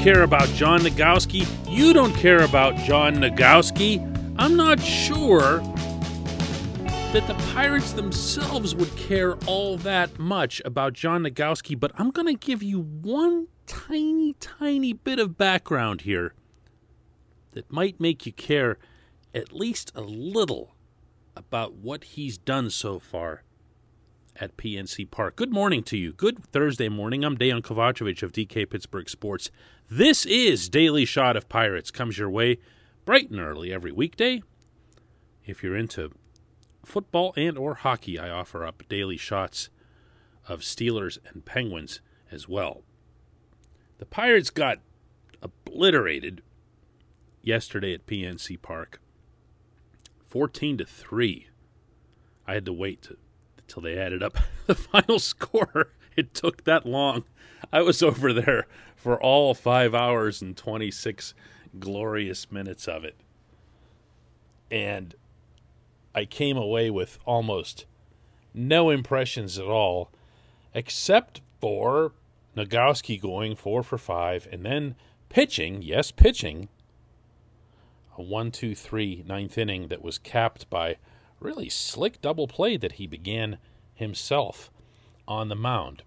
care about John Nogowski. You don't care about John Nogowski. I'm not sure that the Pirates themselves would care all that much about John Nogowski, but I'm going to give you one tiny, tiny bit of background here that might make you care at least a little about what he's done so far at PNC Park. Good morning to you. Good Thursday morning. I'm Dejan Kovacevic of DK Pittsburgh Sports. This is Daily Shot of Pirates. Comes your way bright and early every weekday. If you're into football and or hockey, I offer up daily shots of Steelers and Penguins as well. The Pirates got obliterated yesterday at PNC Park. 14 to 3. I had to wait to, until they added up the final score. It took that long. I was over there for all 5 hours and 26 glorious minutes of it. And I came away with almost no impressions at all, except for Nogowski going four for five and then pitching, yes, pitching, a one, two, three ninth inning that was capped by really slick double play that he began himself on the mound.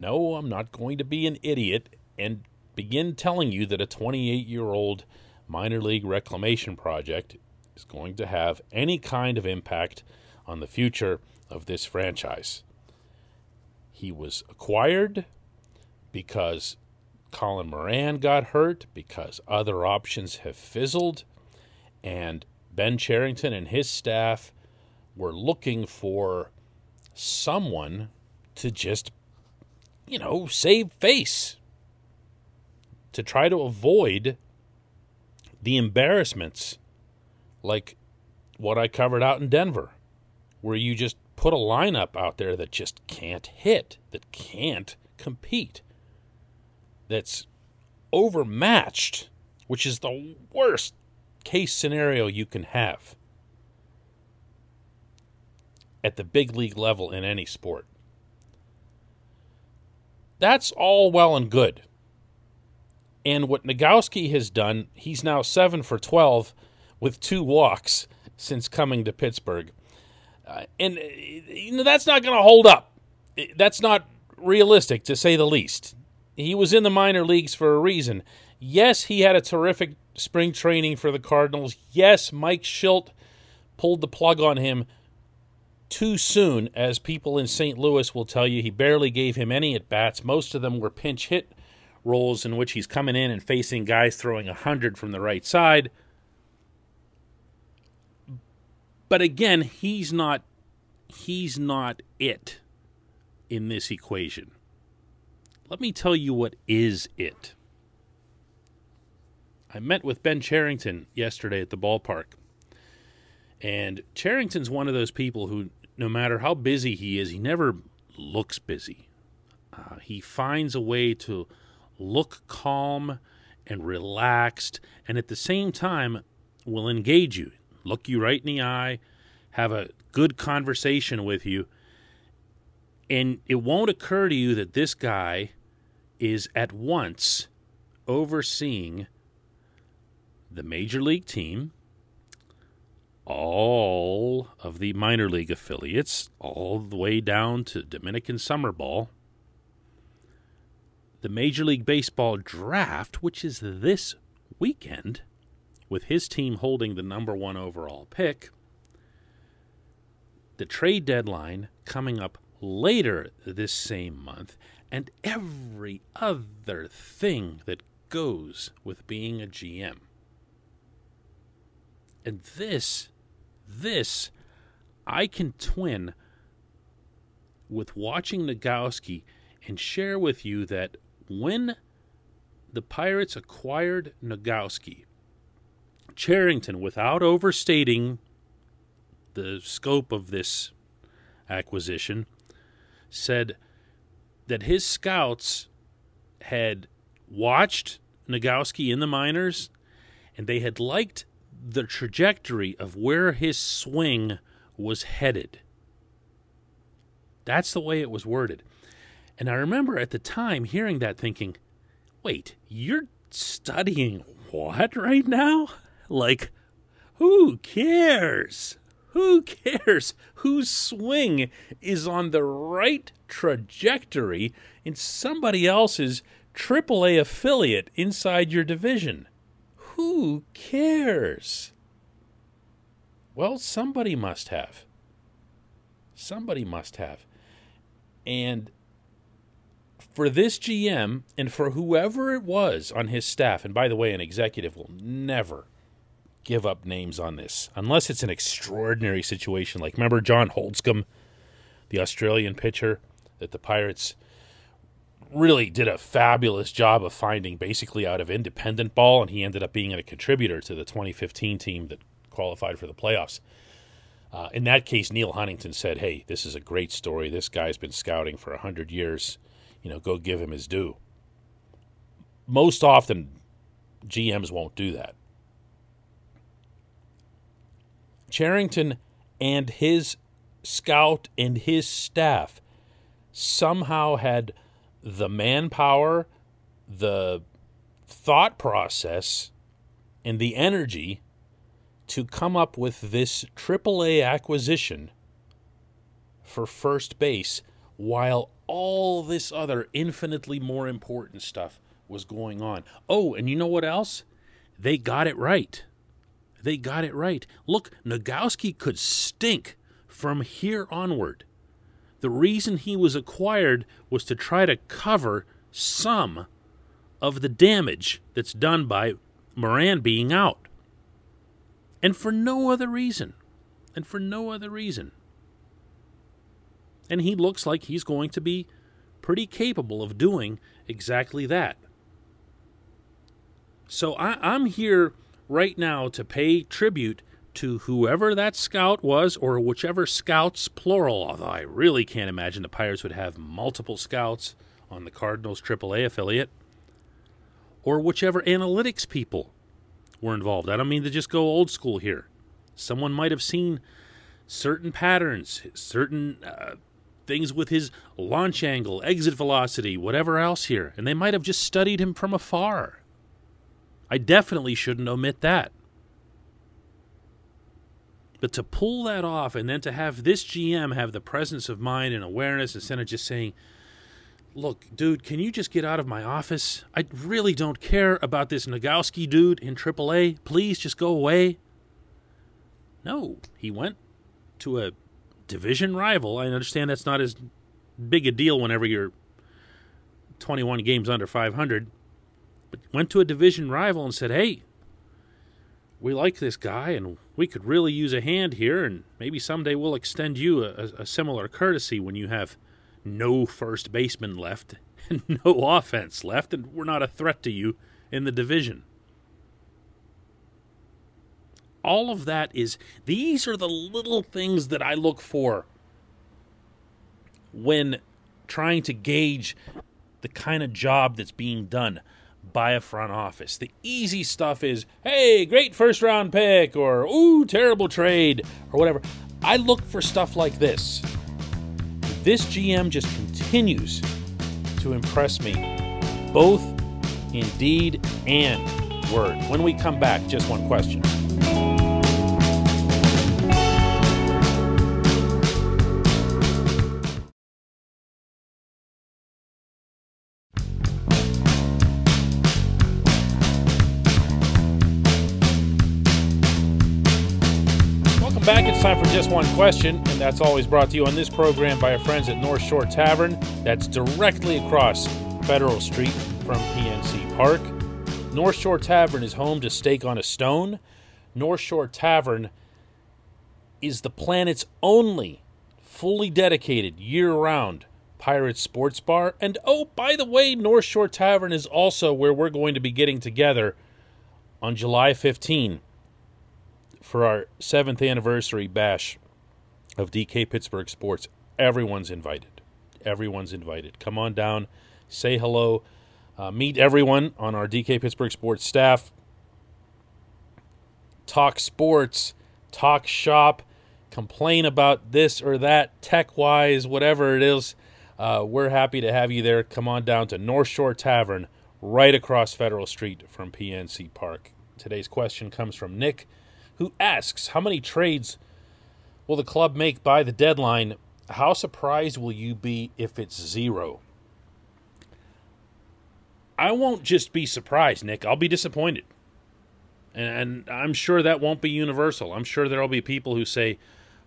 No, I'm not going to be an idiot and begin telling you that a 28 year old minor league reclamation project is going to have any kind of impact on the future of this franchise. He was acquired because Colin Moran got hurt, because other options have fizzled, and Ben Cherington and his staff were looking for someone to just, you know, save face, to try to avoid the embarrassments like what I covered out in Denver, where you just put a lineup out there that just can't hit, that can't compete, that's overmatched, which is the worst case scenario you can have at the big league level in any sport. That's all well and good. And what Nogowski has done, he's now 7 for 12 with two walks since coming to Pittsburgh. Uh, and uh, you know that's not going to hold up. That's not realistic to say the least. He was in the minor leagues for a reason. Yes, he had a terrific spring training for the Cardinals. Yes, Mike Shildt pulled the plug on him too soon, as people in St. Louis will tell you. He barely gave him any at bats. Most of them were pinch hit roles in which he's coming in and facing guys throwing 100 from the right side. But again, he's not he's not it in this equation. Let me tell you what is it. I met with Ben Cherington yesterday at the ballpark. And Cherington's one of those people who, no matter how busy he is, he never looks busy. Uh, he finds a way to look calm and relaxed, and at the same time, will engage you look you right in the eye, have a good conversation with you, and it won't occur to you that this guy is at once overseeing the major league team, all of the minor league affiliates, all the way down to Dominican Summer Ball, the Major League Baseball draft, which is this weekend, with his team holding the number one overall pick, the trade deadline coming up later this same month, and every other thing that goes with being a GM. And this, this, I can twin with watching Nogowski and share with you that when the Pirates acquired Nogowski, Cherington, without overstating the scope of this acquisition, said that his scouts had watched Nogowski in the minors and they had liked the trajectory of where his swing was headed. That's the way it was worded. And I remember at the time hearing that thinking, wait, you're studying what right now? Like, who cares? Who cares whose swing is on the right trajectory in somebody else's AAA affiliate inside your division? Who cares? Well, somebody must have. Somebody must have. And for this GM and for whoever it was on his staff, and by the way, an executive will never give up names on this unless it's an extraordinary situation. Like, remember John Holdzkom, the Australian pitcher that the Pirates really did a fabulous job of finding basically out of independent ball, and he ended up being a contributor to the 2015 team that qualified for the playoffs. Uh, in that case, Neil Huntington said, "Hey, this is a great story. This guy's been scouting for hundred years. You know, go give him his due." Most often, GMs won't do that. Cherington and his scout and his staff somehow had the manpower, the thought process, and the energy to come up with this AAA acquisition for first base while all this other infinitely more important stuff was going on. Oh, and you know what else? They got it right. They got it right. Look, Nogowski could stink from here onward. The reason he was acquired was to try to cover some of the damage that's done by Moran being out. And for no other reason. And for no other reason. And he looks like he's going to be pretty capable of doing exactly that. So I, am here right now to pay tribute to whoever that scout was or whichever scouts, plural, although I really can't imagine the Pirates would have multiple scouts on the Cardinals AAA affiliate, or whichever analytics people were involved. I don't mean to just go old school here. Someone might have seen certain patterns, certain uh, things with his launch angle, exit velocity, whatever else here, and they might have just studied him from afar. I definitely shouldn't omit that. But to pull that off and then to have this GM have the presence of mind and awareness instead of just saying, look, dude, can you just get out of my office? I really don't care about this Nogowski dude in AAA. Please just go away. No, he went to a division rival. I understand that's not as big a deal whenever you're 21 games under 500, but went to a division rival and said, hey, we like this guy and we could really use a hand here, and maybe someday we'll extend you a, a similar courtesy when you have no first baseman left and no offense left, and we're not a threat to you in the division. All of that is, these are the little things that I look for when trying to gauge the kind of job that's being done by a front office. The easy stuff is, hey, great first round pick, or ooh, terrible trade, or whatever. I look for stuff like this. This GM just continues to impress me, both in deed and word. When we come back, just one question. It's time for just one question, and that's always brought to you on this program by our friends at North Shore Tavern. That's directly across Federal Street from PNC Park. North Shore Tavern is home to Steak on a Stone. North Shore Tavern is the planet's only fully dedicated year round pirate sports bar. And oh, by the way, North Shore Tavern is also where we're going to be getting together on July 15 for our seventh anniversary bash of DK Pittsburgh Sports. Everyone's invited. Everyone's invited. Come on down, say hello, uh, meet everyone on our DK Pittsburgh Sports staff. Talk sports, talk shop, complain about this or that tech wise, whatever it is. Uh, we're happy to have you there. Come on down to North Shore Tavern right across Federal Street from PNC Park. Today's question comes from Nick, who asks How many trades will the club make by the deadline? How surprised will you be if it's zero? I won't just be surprised, Nick. I'll be disappointed. And, I'm sure that won't be universal. I'm sure there'll be people who say,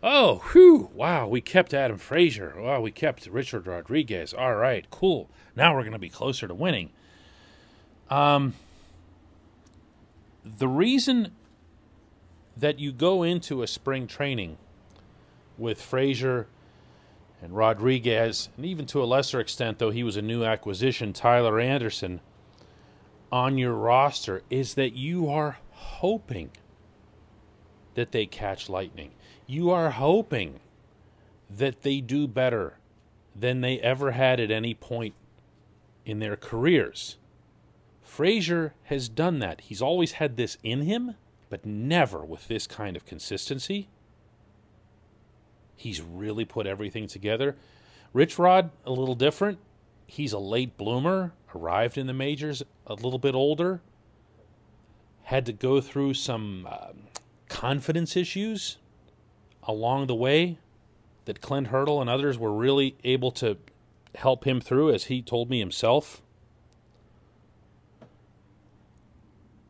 oh, whew, wow, we kept Adam Frazier. Wow, we kept Richard Rodriguez. All right, cool. Now we're going to be closer to winning. Um, the reason that you go into a spring training with Frazier and Rodriguez, and even to a lesser extent, though he was a new acquisition, Tyler Anderson, on your roster is that you are hoping that they catch lightning. You are hoping that they do better than they ever had at any point in their careers. Frazier has done that. He's always had this in him, but never with this kind of consistency. He's really put everything together. Rich Rod, a little different. He's a late bloomer, arrived in the majors a little bit older, had to go through some uh, confidence issues along the way that Clint Hurdle and others were really able to help him through, as he told me himself.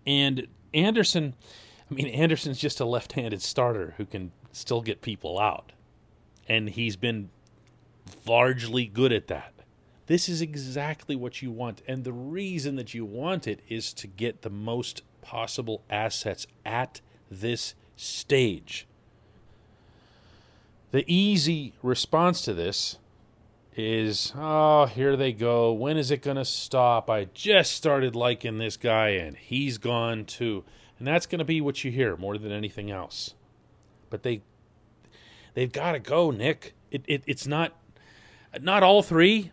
And Anderson, I mean, Anderson's just a left handed starter who can still get people out and he's been largely good at that. This is exactly what you want. And the reason that you want it is to get the most possible assets at this stage. The easy response to this is, oh, here they go. When is it going to stop? I just started liking this guy and he's gone too. And that's going to be what you hear more than anything else. But they They've got to go, Nick. It, it, it's not not all three.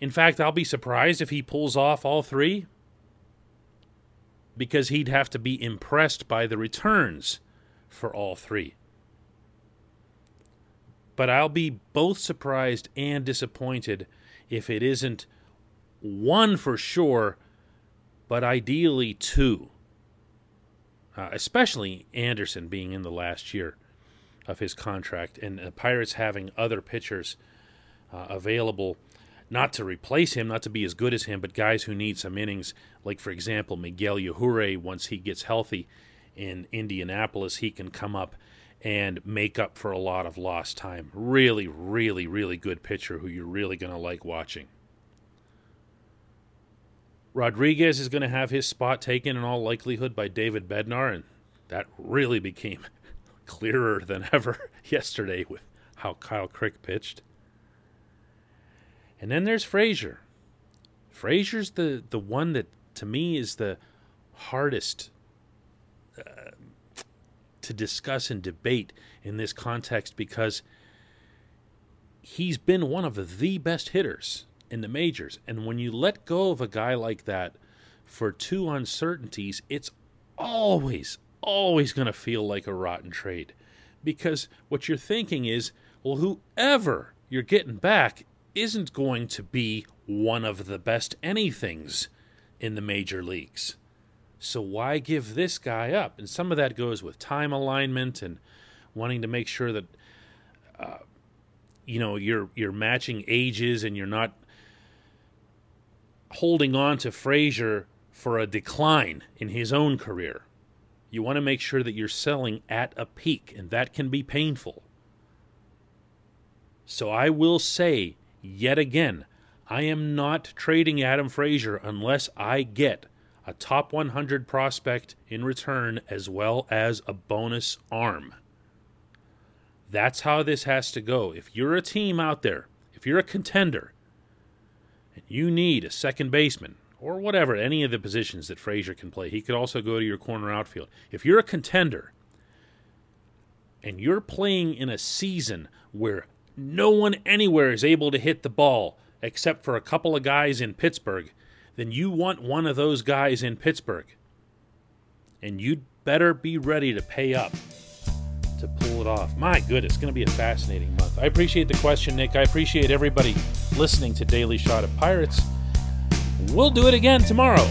In fact, I'll be surprised if he pulls off all three because he'd have to be impressed by the returns for all three. But I'll be both surprised and disappointed if it isn't one for sure, but ideally two. Uh, especially Anderson being in the last year of his contract, and the Pirates having other pitchers uh, available, not to replace him, not to be as good as him, but guys who need some innings. Like for example, Miguel Yajure, once he gets healthy in Indianapolis, he can come up and make up for a lot of lost time. Really, really, really good pitcher who you're really going to like watching. Rodriguez is going to have his spot taken in all likelihood by David Bednar, and that really became clearer than ever yesterday with how Kyle Crick pitched. And then there's Frazier. Frazier's the, the one that to me is the hardest uh, to discuss and debate in this context because he's been one of the best hitters in the majors. And when you let go of a guy like that for two uncertainties, it's always, always going to feel like a rotten trade because what you're thinking is, well, whoever you're getting back isn't going to be one of the best anythings in the major leagues. So why give this guy up? And some of that goes with time alignment and wanting to make sure that uh, you know you're you're matching ages and you're not holding on to Frazier for a decline in his own career. You want to make sure that you're selling at a peak, and that can be painful. So I will say yet again, I am not trading Adam Frazier unless I get a top 100 prospect in return as well as a bonus arm. That's how this has to go. If you're a team out there, if you're a contender, and you need a second baseman, or whatever, any of the positions that Frazier can play. He could also go to your corner outfield. If you're a contender and you're playing in a season where no one anywhere is able to hit the ball except for a couple of guys in Pittsburgh, then you want one of those guys in Pittsburgh. And you'd better be ready to pay up to pull it off. My goodness, it's going to be a fascinating month. I appreciate the question, Nick. I appreciate everybody listening to Daily Shot of Pirates. We'll do it again tomorrow.